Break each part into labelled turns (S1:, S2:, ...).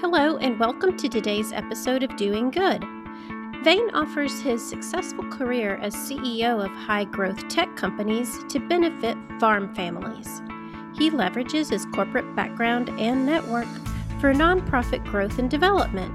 S1: Hello, and welcome to today's episode of Doing Good. Vane offers his successful career as CEO of high growth tech companies to benefit farm families. He leverages his corporate background and network for nonprofit growth and development,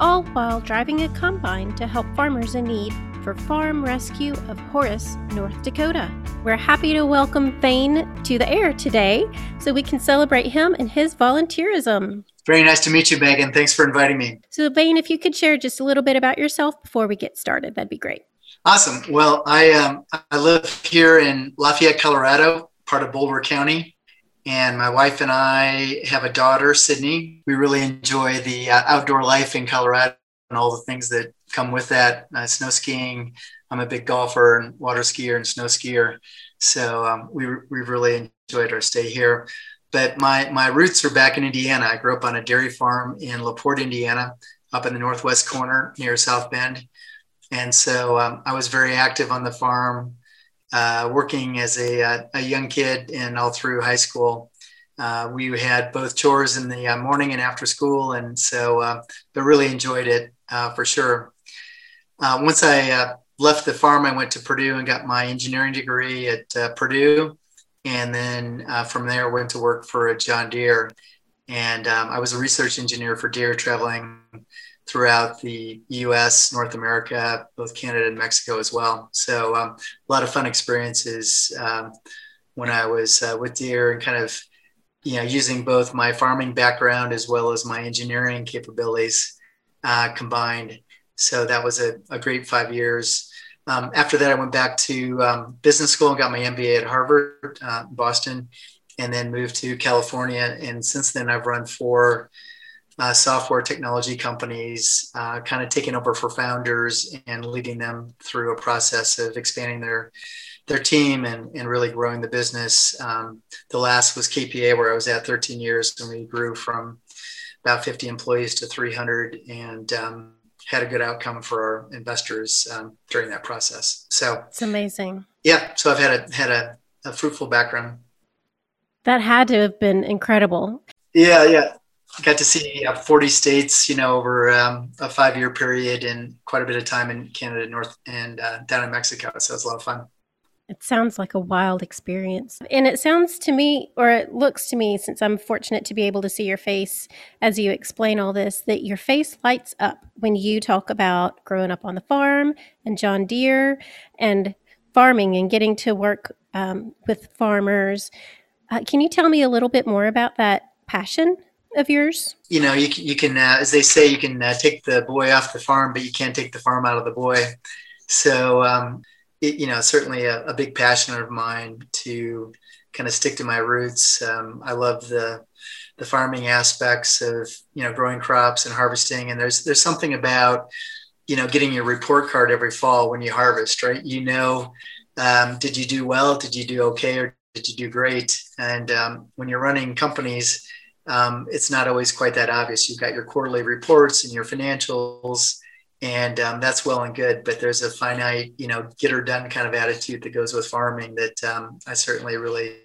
S1: all while driving a combine to help farmers in need for Farm Rescue of Horace, North Dakota. We're happy to welcome Vane to the air today so we can celebrate him and his volunteerism.
S2: Very nice to meet you, Megan. Thanks for inviting me.
S1: So, Vane, if you could share just a little bit about yourself before we get started, that'd be great.
S2: Awesome. Well, I um, I live here in Lafayette, Colorado, part of Boulder County, and my wife and I have a daughter, Sydney. We really enjoy the uh, outdoor life in Colorado and all the things that come with that. Uh, snow skiing. I'm a big golfer and water skier and snow skier, so um, we we've really enjoyed our stay here but my my roots are back in Indiana. I grew up on a dairy farm in LaPorte, Indiana, up in the northwest corner near South Bend, and so um, I was very active on the farm, uh, working as a, a, uh, young kid and all through high school. Uh, we had both chores in the uh, morning and after school, and so uh, I really enjoyed it uh, for sure. once I left the farm, I went to Purdue and got my engineering degree at Purdue and then uh, from there went to work for John Deere. And um, I was a research engineer for Deere, traveling throughout the U.S., North America, both Canada and Mexico as well. So um, a lot of fun experiences um, when I was uh, with Deere and kind of you know using both my farming background as well as my engineering capabilities uh, combined. So that was a, a great five years. Um, after that, I went back to um, business school and got my MBA at Harvard, uh, Boston, and then moved to California. And since then, I've run four uh, software technology companies, uh, kind of taking over for founders and leading them through a process of expanding their their team and, and really growing the business. Um, the last was KPA, where I was at 13 years, and we grew from about 50 employees to 300. And um, had a good outcome for our investors um, during that process. So
S1: it's amazing.
S2: Yeah. So I've had a had a, a fruitful background.
S1: That had to have been incredible.
S2: Yeah, yeah. Got to see uh, 40 states, you know, over um, a five year period and quite a bit of time in Canada, North and uh, down in Mexico. So it's a lot of fun.
S1: It sounds like a wild experience. And it sounds to me, or it looks to me, since I'm fortunate to be able to see your face as you explain all this, that your face lights up when you talk about growing up on the farm and John Deere and farming and getting to work um, with farmers. Uh, can you tell me a little bit more about that passion of yours?
S2: You know, you, you can, uh, as they say, you can uh, take the boy off the farm, but you can't take the farm out of the boy. So, um, it, you know, certainly a, a, big passion of mine to kind of stick to my roots. Um, I love the the farming aspects of you know growing crops and harvesting, and there's there's something about you know getting your report card every fall when you harvest, right? You know, um, did you do well? Did you do okay? Or did you do great? And um, when you're running companies, um, it's not always quite that obvious. You've got your quarterly reports and your financials, and um, that's well and good but there's a finite you know get her done kind of attitude that goes with farming that um, i certainly really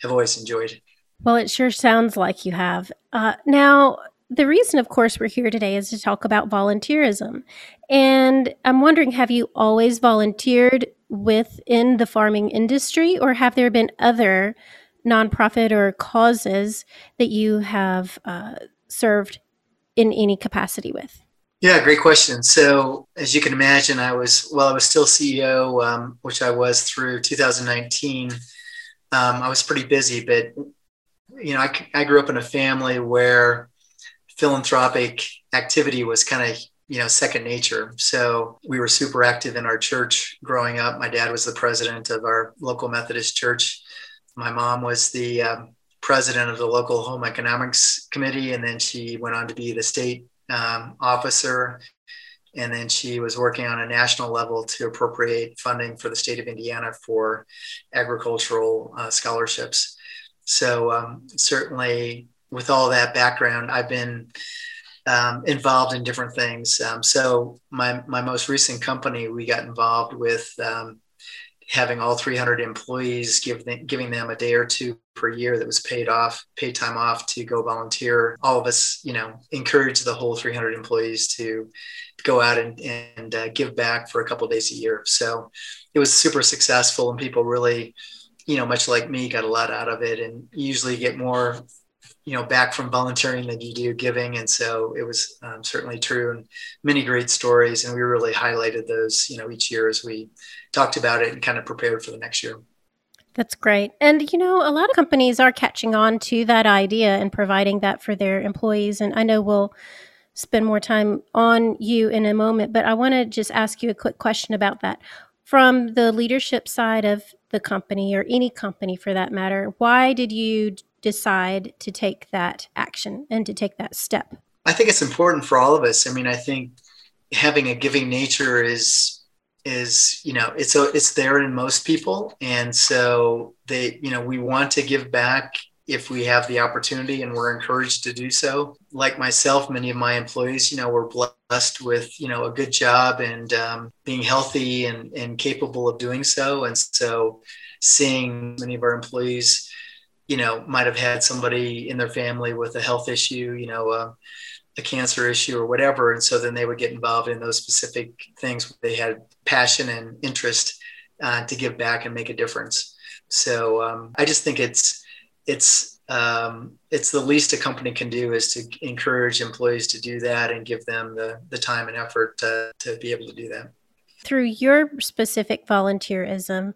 S2: have always enjoyed.
S1: Well it sure sounds like you have. Uh, now the reason of course we're here today is to talk about volunteerism. And i'm wondering have you always volunteered within the farming industry or have there been other nonprofit or causes that you have uh, served in any capacity with
S2: yeah, great question. So, as you can imagine, I was, well, I was still CEO, um, which I was through 2019. Um, I was pretty busy, but, you know, I, I grew up in a family where philanthropic activity was kind of, you know, second nature. So, we were super active in our church growing up. My dad was the president of our local Methodist church. My mom was the um, president of the local home economics committee, and then she went on to be the state um, officer. And then she was working on a national level to appropriate funding for the state of Indiana for agricultural uh, scholarships. So, um, certainly, with all that background, I've been um, involved in different things. Um, so, my, my most recent company, we got involved with um, having all 300 employees give them, giving them a day or two per year that was paid off, paid time off to go volunteer. All of us, you know, encourage the whole 300 employees to go out and, and uh, give back for a couple days a year. So it was super successful, and people really, you know, much like me, got a lot out of it, and usually get more you know back from volunteering than you do giving and so it was um, certainly true and many great stories and we really highlighted those you know each year as we talked about it and kind of prepared for the next year.
S1: That's great. And you know a lot of companies are catching on to that idea and providing that for their employees and i know we'll spend more time on you in a moment but i want to just ask you a quick question about that. From the leadership side of the company or any company for that matter why did you decide to take that action and to take that step?
S2: I think it's important for all of us. I mean, I think having a giving nature is is you know it's a, it's there in most people and so they you know we want to give back if we have the opportunity and we're encouraged to do so like myself many of my employees you know were blessed with you know a good job and um, being healthy and, and capable of doing so and so seeing many of our employees you know, might have had somebody in their family with a health issue, you know, uh, a cancer issue or whatever. And so then they would get involved in those specific things. They had passion and interest uh, to give back and make a difference. So um, I just think it's, it's, um, it's the least a company can do is to encourage employees to do that and give them the, the time and effort to, to be able to do that.
S1: Through your specific volunteerism,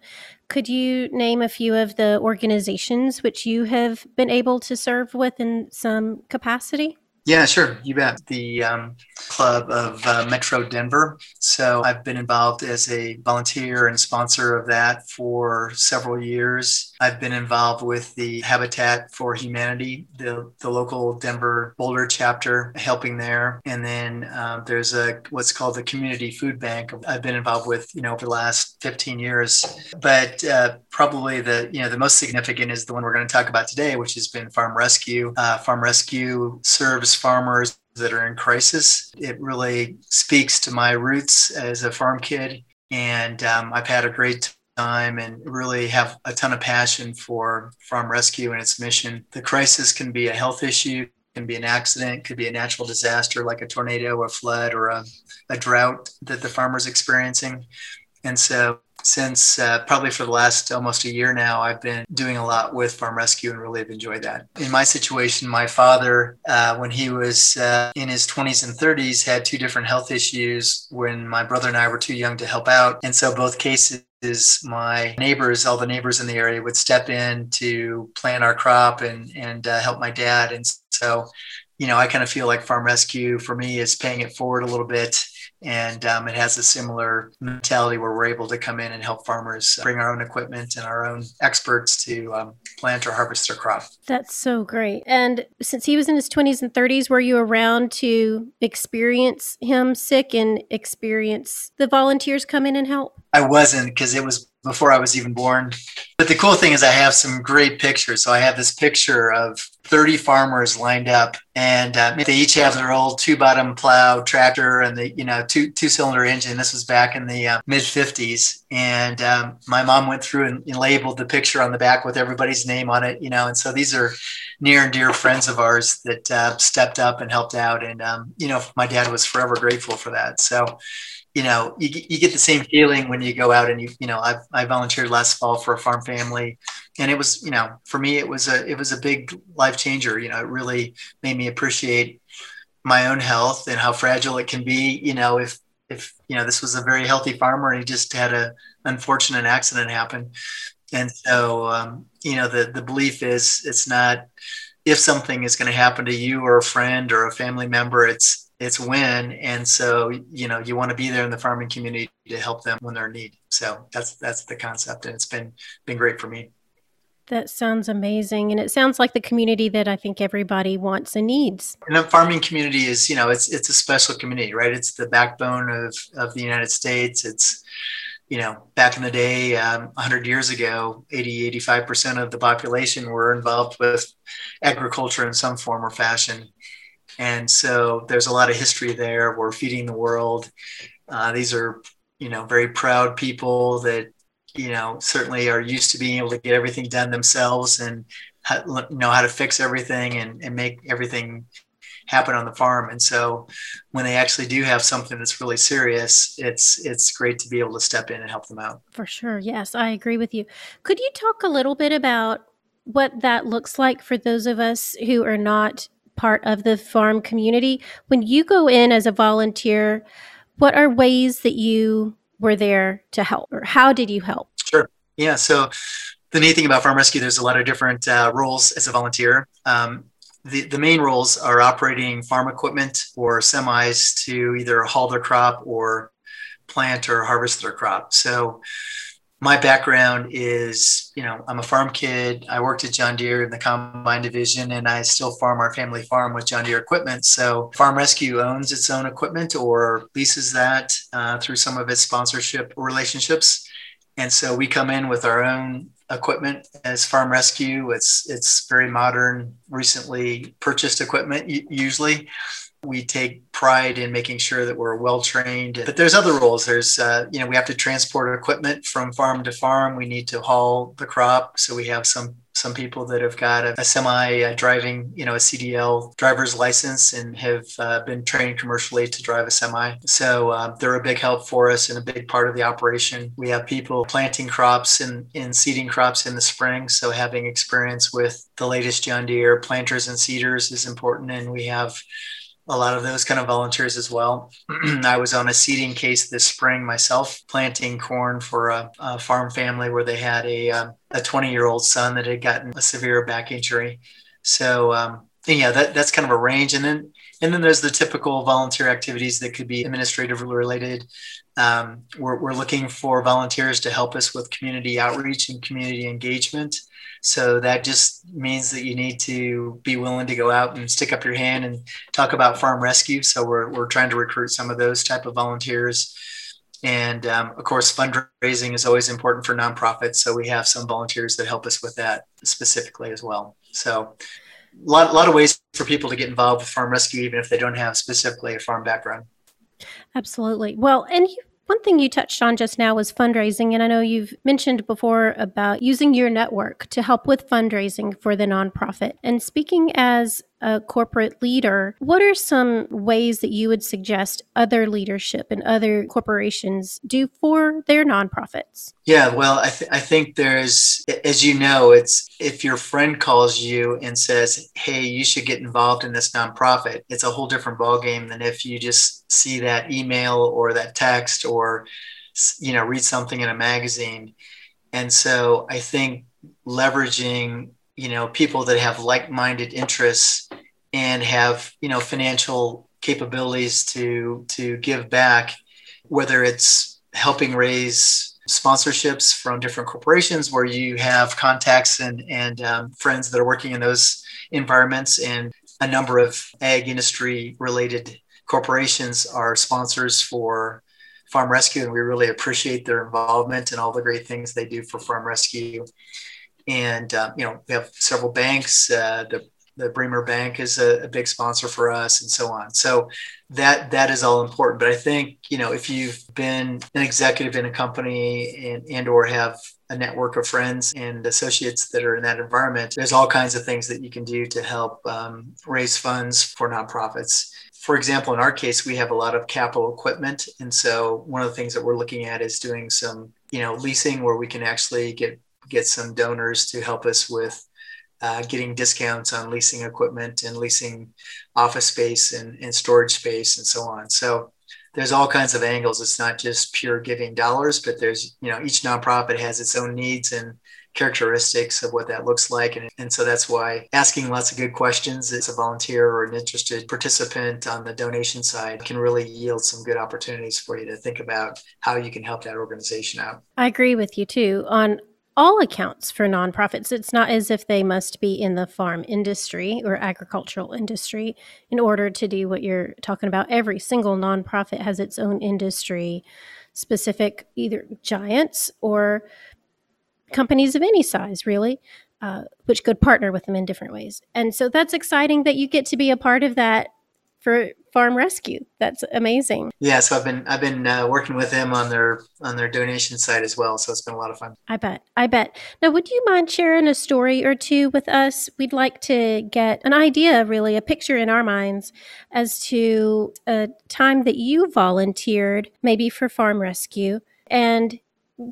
S1: could you name a few of the organizations which you have been able to serve with in some capacity?
S2: Yeah, sure. You bet. The um, Club of uh, Metro Denver. So I've been involved as a volunteer and sponsor of that for several years. I've been involved with the Habitat for Humanity, the, the local Denver Boulder chapter, helping there. And then um, there's a what's called the Community Food Bank. I've been involved with, you know, over the last 15 years. But uh, probably the you know the most significant is the one we're going to talk about today, which has been Farm Rescue. Uh, Farm Rescue serves farmers that are in crisis. It really speaks to my roots as a farm kid. And um, I've had a great time and really have a ton of passion for farm rescue and its mission. The crisis can be a health issue, can be an accident, could be a natural disaster like a tornado, a flood, or a, a drought that the farmer's experiencing. And so since uh, probably for the last almost a year now, I've been doing a lot with Farm Rescue and really have enjoyed that. In my situation, my father, uh, when he was uh, in his 20s and 30s, had two different health issues when my brother and I were too young to help out. And so both cases, my neighbors, all the neighbors in the area would step in to plant our crop and, and uh, help my dad. And so, you know, I kind of feel like Farm Rescue for me is paying it forward a little bit and um, it has a similar mentality where we're able to come in and help farmers bring our own equipment and our own experts to um, plant or harvest their crop.
S1: That's so great. And since he was in his 20s and 30s, were you around to experience him sick and experience the volunteers come in and help?
S2: I wasn't because it was before I was even born. But the cool thing is, I have some great pictures. So I have this picture of 30 farmers lined up, and uh, they each have their old two-bottom plow tractor and the you know two two-cylinder engine. This was back in the uh, mid 50s, and um, my mom went through and, and labeled the picture on the back with everybody's name on it. You know, and so these are near and dear friends of ours that uh, stepped up and helped out, and um, you know, my dad was forever grateful for that. So you know, you, you get the same feeling when you go out and you, you know, I, I volunteered last fall for a farm family and it was, you know, for me, it was a, it was a big life changer. You know, it really made me appreciate my own health and how fragile it can be. You know, if, if, you know, this was a very healthy farmer and he just had a unfortunate accident happen. And so, um, you know, the, the belief is it's not if something is going to happen to you or a friend or a family member, it's, it's when and so you know you want to be there in the farming community to help them when they're in need. So that's that's the concept and it's been been great for me.
S1: That sounds amazing and it sounds like the community that i think everybody wants and needs.
S2: And the farming community is you know it's it's a special community right? It's the backbone of of the united states. It's you know back in the day um, 100 years ago 80 85% of the population were involved with agriculture in some form or fashion and so there's a lot of history there. We're feeding the world. Uh, these are, you know, very proud people that, you know, certainly are used to being able to get everything done themselves and know how to fix everything and, and make everything happen on the farm. And so when they actually do have something that's really serious, it's it's great to be able to step in and help them out.
S1: For sure. Yes, I agree with you. Could you talk a little bit about what that looks like for those of us who are not part of the farm community? When you go in as a volunteer, what are ways that you were there to help or how did you help?
S2: Sure. Yeah. So the neat thing about Farm Rescue, there's a lot of different uh, roles as a volunteer. Um, the, the main roles are operating farm equipment or semis to either haul their crop or plant or harvest their crop. So my background is, you know, I'm a farm kid. I worked at John Deere in the combine division and I still farm our family farm with John Deere equipment. So Farm Rescue owns its own equipment or leases that uh, through some of its sponsorship relationships. And so we come in with our own equipment as farm rescue. It's it's very modern, recently purchased equipment. Usually, we take pride in making sure that we're well trained. But there's other roles. There's uh, you know we have to transport equipment from farm to farm. We need to haul the crop, so we have some some people that have got a, a semi uh, driving, you know, a CDL driver's license and have uh, been trained commercially to drive a semi. So uh, they're a big help for us and a big part of the operation. We have people planting crops and, and seeding crops in the spring. So having experience with the latest John Deere planters and seeders is important. And we have a lot of those kind of volunteers as well. I was on a seeding case this spring myself, planting corn for a, a farm family where they had a um, a 20 year old son that had gotten a severe back injury. So um, yeah, that, that's kind of a range. And then and then there's the typical volunteer activities that could be administratively related. Um, we're, we're looking for volunteers to help us with community outreach and community engagement. So that just means that you need to be willing to go out and stick up your hand and talk about farm rescue. So we're, we're trying to recruit some of those type of volunteers. And um, of course, fundraising is always important for nonprofits. So we have some volunteers that help us with that specifically as well. So a lot, a lot of ways for people to get involved with farm rescue, even if they don't have specifically a farm background.
S1: Absolutely. Well, and you one thing you touched on just now was fundraising, and I know you've mentioned before about using your network to help with fundraising for the nonprofit. And speaking as a corporate leader, what are some ways that you would suggest other leadership and other corporations do for their nonprofits?
S2: Yeah, well, I, th- I think there's, as you know, it's if your friend calls you and says, "Hey, you should get involved in this nonprofit," it's a whole different ballgame than if you just see that email or that text or you know read something in a magazine. And so I think leveraging you know people that have like-minded interests and have you know financial capabilities to to give back whether it's helping raise sponsorships from different corporations where you have contacts and and um, friends that are working in those environments and a number of ag industry related corporations are sponsors for farm rescue and we really appreciate their involvement and all the great things they do for farm rescue and uh, you know we have several banks. Uh, the the Bremer Bank is a, a, big sponsor for us, and so on. So that that is all important. But I think you know if you've been an executive in a company and and or have a network of friends and associates that are in that environment, there's all kinds of things that you can do to help um, raise funds for nonprofits. For example, in our case, we have a lot of capital equipment, and so one of the things that we're looking at is doing some you know leasing where we can actually get get some donors to help us with uh, getting discounts on leasing equipment and leasing office space and, and storage space and so on. So there's all kinds of angles. It's not just pure giving dollars, but there's, you know, each nonprofit has its own needs and characteristics of what that looks like. And, and so that's why asking lots of good questions as a volunteer or an interested participant on the donation side can really yield some good opportunities for you to think about how you can help that organization out.
S1: I agree with you too. On all accounts for nonprofits. It's not as if they must be in the farm industry or agricultural industry in order to do what you're talking about. Every single nonprofit has its own industry specific, either giants or companies of any size, really, uh, which could partner with them in different ways. And so that's exciting that you get to be a part of that for Farm Rescue. That's amazing.
S2: Yeah, so I've been I've been uh, working with them on their on their donation side as well. So it's been a lot of fun.
S1: I bet. I bet. Now, would you mind sharing a story or two with us? We'd like to get an idea, really, a picture in our minds as to a time that you volunteered, maybe for Farm Rescue, and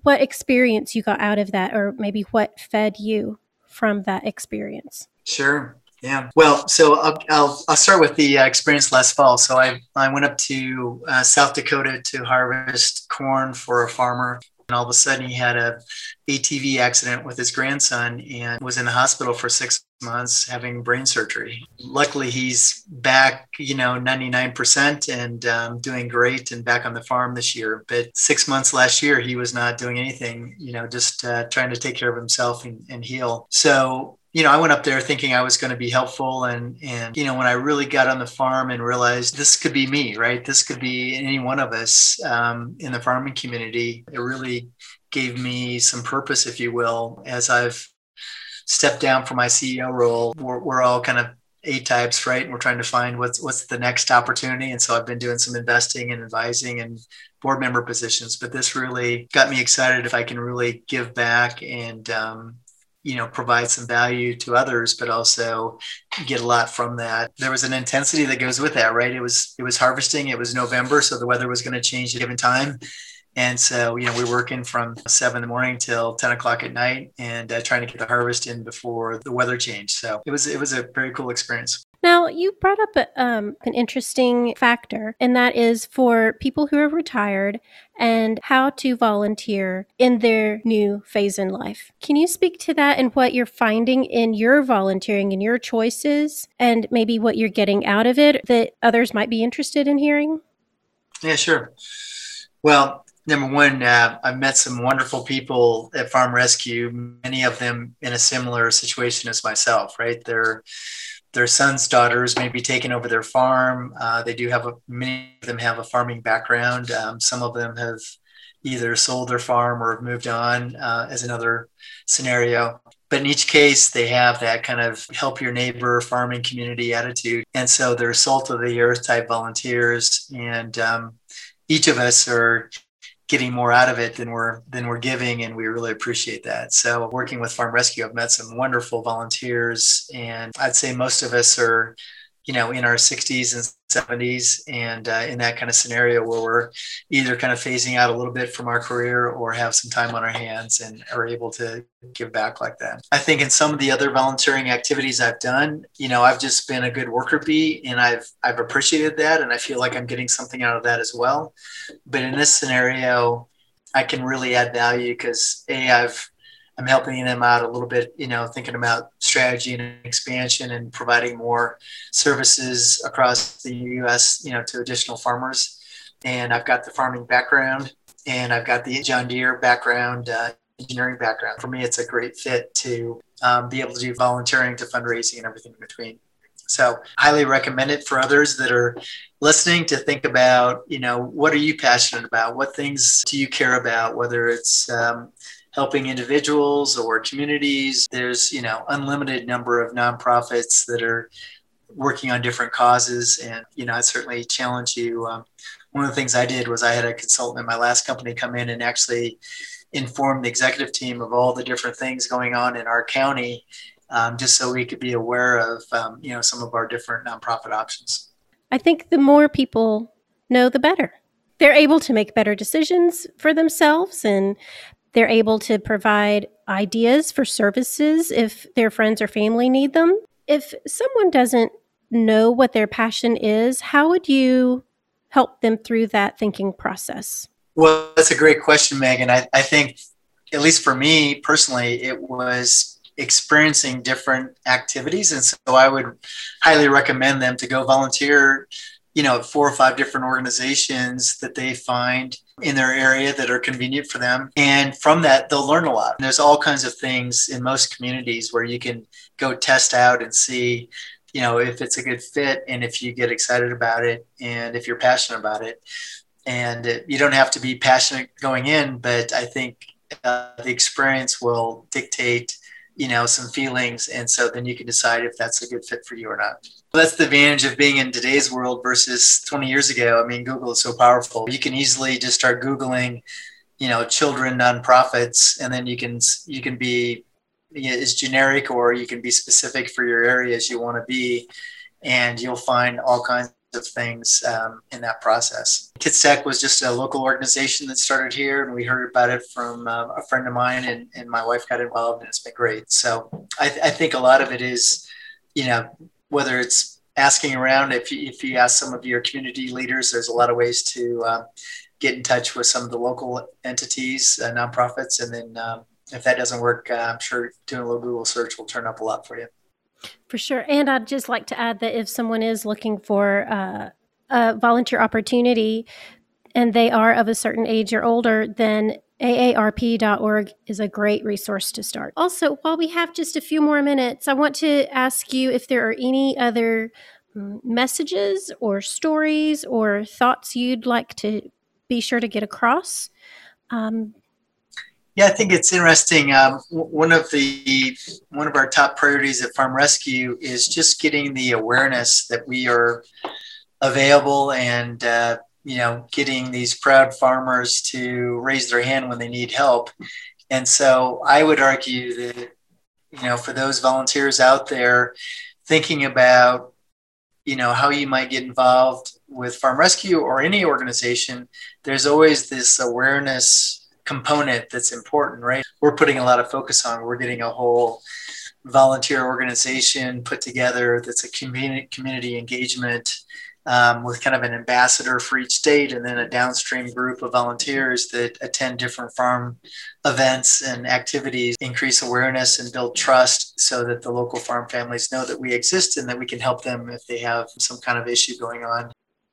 S1: what experience you got out of that, or maybe what fed you from that experience.
S2: Sure. Yeah. Well, so I'll, I'll, I'll start with the uh, experience last fall. So I, I went up to uh, South Dakota to harvest corn for a farmer. And all of a sudden he had a ATV accident with his grandson and was in the hospital for six months having brain surgery. Luckily, he's back, you know, 99% and um, doing great and back on the farm this year. But six months last year, he was not doing anything, you know, just uh, trying to take care of himself and, and heal. So you know, I went up there thinking I was going to be helpful. And, and, you know, when I really got on the farm and realized this could be me, right? This could be any one of us um, in the farming community, it really gave me some purpose, if you will, as I've stepped down from my CEO role. We're, we're all kind of A types, right? And we're trying to find what's, what's the next opportunity. And so I've been doing some investing and advising and board member positions, but this really got me excited if I can really give back and, um, you know provide some value to others but also get a lot from that. There was an intensity that goes with that right? It was it was harvesting it was november so the weather was going to change at a given time. And so you know we are working from seven in the morning till 10 o'clock at night and uh, trying to get the harvest in before the weather changed. So it was it was a very cool experience
S1: now, you brought up a, um, an interesting factor, and that is for people who are retired and how to volunteer in their new phase in life. Can you speak to that and what you're finding in your volunteering and your choices, and maybe what you're getting out of it that others might be interested in hearing?
S2: Yeah, sure. Well, number one, uh, I've met some wonderful people at Farm Rescue, many of them in a similar situation as myself, right? They're their sons, daughters may be taking over their farm. Uh, they do have a, many of them have a farming background. Um, some of them have either sold their farm or have moved on uh, as another scenario. But in each case, they have that kind of help your neighbor farming community attitude. And so they're salt of the earth type volunteers. And um, each of us are getting more out of it than we're than we're giving and we really appreciate that. So working with farm rescue i've met some wonderful volunteers and i'd say most of us are you know in our 60s and 70s and uh, in that kind of scenario where we're either kind of phasing out a little bit from our career or have some time on our hands and are able to give back like that. I think in some of the other volunteering activities i've done you know i've just been a good worker bee and i've i've appreciated that and i feel like i'm getting something out of that as well. But in this scenario i can really add value because a i've I'm helping them out a little bit, you know, thinking about strategy and expansion and providing more services across the U.S., you know, to additional farmers. And I've got the farming background and I've got the John Deere background, uh, engineering background. For me, it's a great fit to um, be able to do volunteering to fundraising and everything in between. So highly recommend it for others that are listening to think about, you know, what are you passionate about? What things do you care about? Whether it's um, helping individuals or communities. There's, you know, unlimited number of nonprofits that are working on different causes. And, you know, I certainly challenge you. Um, one of the things I did was I had a consultant in my last company come in and actually inform the executive team of all the different things going on in our county, um, just so we could be aware of, um, you know, some of our different nonprofit options.
S1: I think the more people know, the better. They're able to make better decisions for themselves and they're able to provide ideas for services if their friends or family need them. If someone doesn't know what their passion is, how would you help them through that thinking process?
S2: Well, that's a great question, Megan. I, I think, at least for me personally, it was experiencing different activities. And so I would highly recommend them to go volunteer you know, four or five different organizations that they find in their area that are convenient for them. And from that, they'll learn a lot. And there's all kinds of things in most communities where you can go test out and see, you know, if it's a good fit and if you get excited about it and if you're passionate about it. And it, you don't have to be passionate going in, but I think uh, the experience will dictate, you know, some feelings. And so then you can decide if that's a good fit for you or not. That's the advantage of being in today's world versus 20 years ago. I mean, Google is so powerful. You can easily just start Googling, you know, children nonprofits, and then you can you can be as generic or you can be specific for your area as you want to be, and you'll find all kinds of things um, in that process. Kids Tech was just a local organization that started here, and we heard about it from uh, a friend of mine, and, and my wife got involved, and it's been great. So I, th- I think a lot of it is, you know, whether it's asking around, if you, if you ask some of your community leaders, there's a lot of ways to uh, get in touch with some of the local entities, uh, nonprofits, and then um, if that doesn't work, uh, I'm sure doing a little Google search will turn up a lot for you.
S1: For sure. And I'd just like to add that if someone is looking for uh, a volunteer opportunity and they are of a certain age or older, then aarp.org is a great resource to start. Also, while we have just a few more minutes, I want to ask you if there are any other mm, messages or stories or thoughts you'd like to be sure to get across. Um,
S2: yeah, I think it's interesting. Um, one of the one of our top priorities at Farm Rescue is just getting the awareness that we are available and uh, you know getting these proud farmers to raise their hand when they need help. And so I would argue that you know for those volunteers out there thinking about you know how you might get involved with Farm Rescue or any organization, there's always this awareness component that's important, right? We're putting a lot of focus on. We're getting a whole volunteer organization put together that's a community community engagement um, with kind of an ambassador for each state and then a downstream group of volunteers that attend different farm events and activities, increase awareness and build trust so that the local farm families know that we exist and that we can help them if they have some kind of issue going on.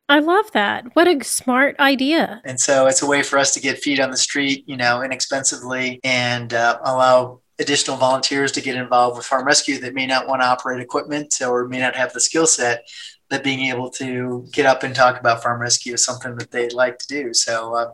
S1: I love that. What a smart idea.
S2: And so it's a way for us to get feet on the street, you know, inexpensively and uh, allow additional volunteers to get involved with farm rescue that may not want to operate equipment or may not have the skill set but being able to get up and talk about farm rescue is something that they'd like to do so uh,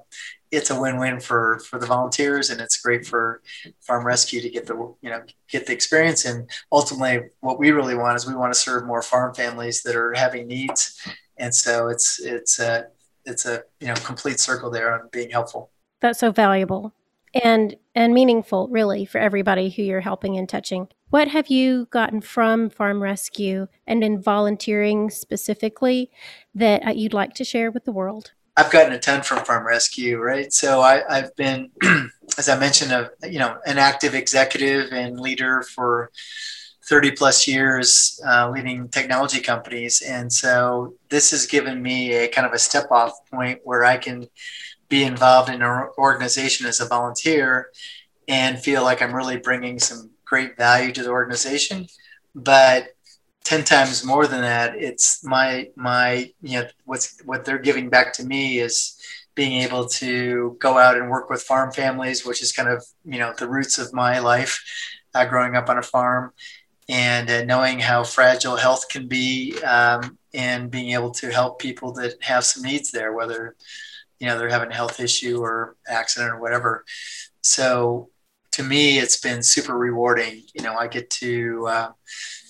S2: it's a win-win for for the volunteers and it's great for farm rescue to get the you know get the experience and ultimately what we really want is we want to serve more farm families that are having needs and so it's it's a it's a you know complete circle there on being helpful.
S1: That's so valuable and and meaningful really for everybody who you're helping and touching. What have you gotten from farm rescue and in volunteering specifically that uh, you'd like to share with the world?
S2: I've gotten a ton from farm rescue right? So I, i've been as i mentioned a you know an active executive and leader for 30 plus years uh, leading technology companies. And so this has given me a kind of a step off point where I can be involved in an organization as a volunteer and feel like I'm really bringing some great value to the organization. But 10 times more than that, it's my, my, you know, what's, what they're giving back to me is being able to go out and work with farm families, which is kind of, you know, the roots of my life uh, growing up on a farm and uh, knowing how fragile health can be um, and being able to help people that have some needs there whether you know they're having a health issue or accident or whatever. So to me it's been super rewarding. You know i get to uh,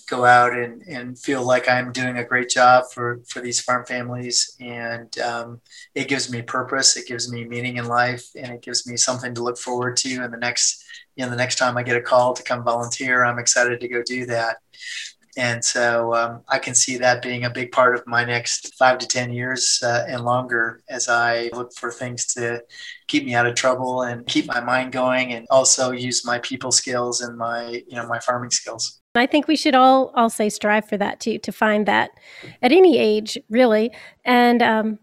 S2: go out and, and feel like i'm doing a great job for for these farm families and um, it gives me purpose it gives me meaning in life and it gives me something to look forward to And the next you know, the next time I get a call to come volunteer, I'm excited to go do that. And so um, I can see that being a big part of my next five to 10 years uh, and longer as I look for things to keep me out of trouble and keep my mind going and also use my people skills and my, you know, my farming skills.
S1: I think we should all all say strive for that too, to find that at any age, really. And um,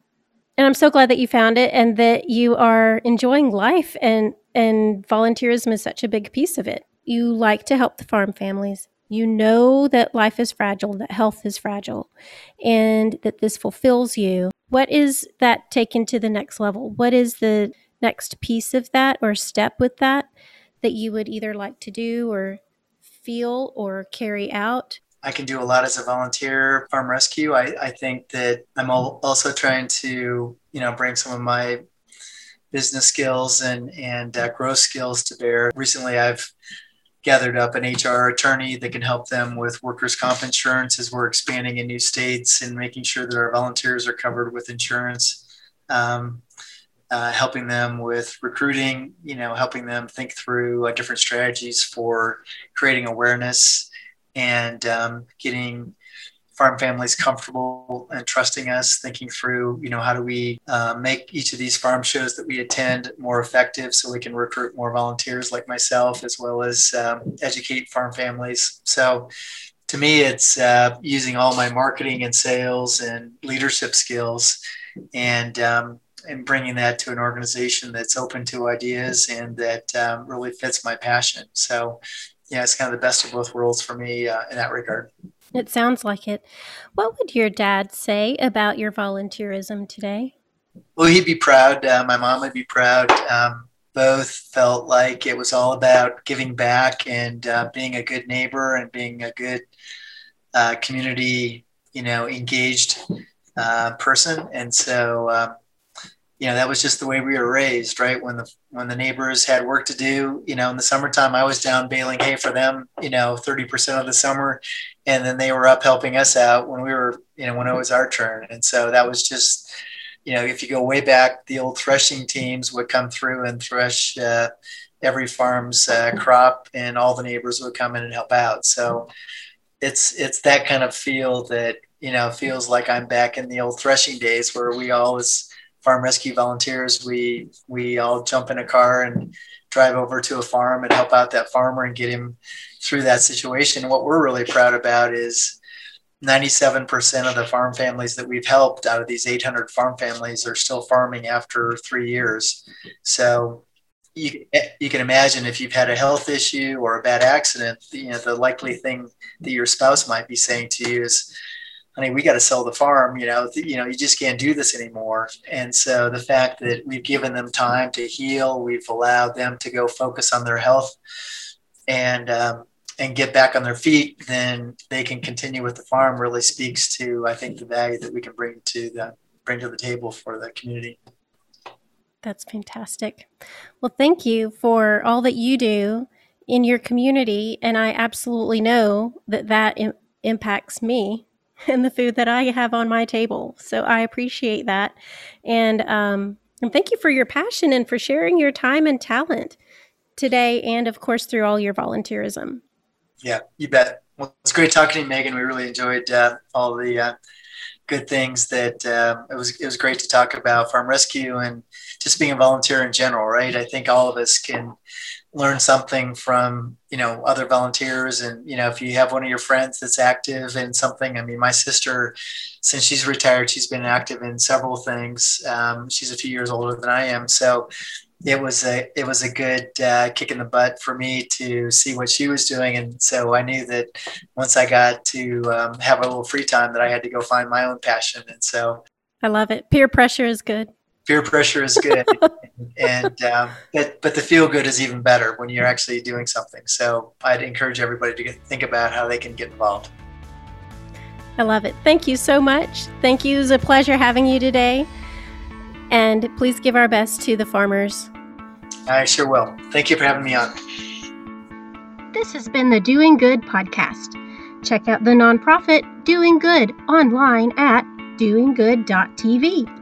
S1: and I'm so glad that you found it and that you are enjoying life and and volunteerism is such a big piece of it. You like to help the farm families. You know that life is fragile, that health is fragile, and that this fulfills you. What is that taken to the next level? What is the next piece of that or step with that that you would either like to do or feel or carry out?
S2: I can do a lot as a volunteer farm rescue. I, I think that I'm also trying to, you know, bring some of my business skills and and uh, growth skills to bear. Recently, I've gathered up an HR attorney that can help them with workers' comp insurance as we're expanding in new states and making sure that our volunteers are covered with insurance. Um, uh, helping them with recruiting, you know, helping them think through uh, different strategies for creating awareness and um, getting farm families comfortable and trusting us, thinking through, you know, how do we uh, make each of these farm shows that we attend more effective so we can recruit more volunteers like myself, as well as um, educate farm families. So to me, it's uh, using all my marketing and sales and leadership skills and um, and bringing that to an organization that's open to ideas and that um, really fits my passion. So, yeah, it's kind of the best of both worlds for me uh, in that regard.
S1: It sounds like it. What would your dad say about your volunteerism today?
S2: Well, he'd be proud. Uh, my mom would be proud. Um, both felt like it was all about giving back and uh, being a good neighbor and being a good uh, community, you know, engaged uh, person. And so, um, you know that was just the way we were raised right? When the when the neighbors had work to do you know in the summertime i was down baling hay for them you know 30% of the summer. And then they were up helping us out when we were you know when it was our turn. And so that was just you know if you go way back the old threshing teams would come through and thresh uh, every farm's uh, crop and all the neighbors would come in and help out. So it's it's that kind of feel that you know feels like i'm back in the old threshing days where we always farm rescue volunteers, we we all jump in a car and drive over to a farm and help out that farmer and get him through that situation. What we're really proud about is 97% of the farm families that we've helped out of these 800 farm families are still farming after three years. So you, you can imagine if you've had a health issue or a bad accident, you know, the likely thing that your spouse might be saying to you is, we got to sell the farm. You know, you know, you just can't do this anymore. And so the fact that we've given them time to heal, we've allowed them to go focus on their health, and um, and get back on their feet, then they can continue with the farm. Really speaks to, I think, the value that we can bring to the bring to the table for the community.
S1: That's fantastic. Well, thank you for all that you do in your community, and I absolutely know that that Im- impacts me and the food that I have on my table. So I appreciate that. And, um, and thank you for your passion and for sharing your time and talent today, and of course, through all your volunteerism.
S2: Yeah, you bet. Well, it's great talking to you, Megan. We really enjoyed uh, all the uh, good things that uh, it was. It was great to talk about farm rescue and just being a volunteer in general, right? I think all of us can learn something from you know other volunteers. And you know if you have one of your friends that's active in something i mean my sister since she's retired she's been active in several things. Um, she's a few years older than i am. So it was a it was a good uh, kick in the butt for me to see what she was doing. And so i knew that once i got to um, have a little free time that i had to go find my own passion. And so
S1: i love it. Peer pressure is good
S2: peer pressure is good and um, but but the feel good is even better when you're actually doing something. So i'd encourage everybody to get, think about how they can get involved.
S1: I love it. Thank you so much. Thank you. It was a pleasure having you today. And please give our best to the farmers.
S2: I sure will. Thank you for having me on.
S1: This has been the doing good podcast. Check out the nonprofit doing good online at doinggood.tv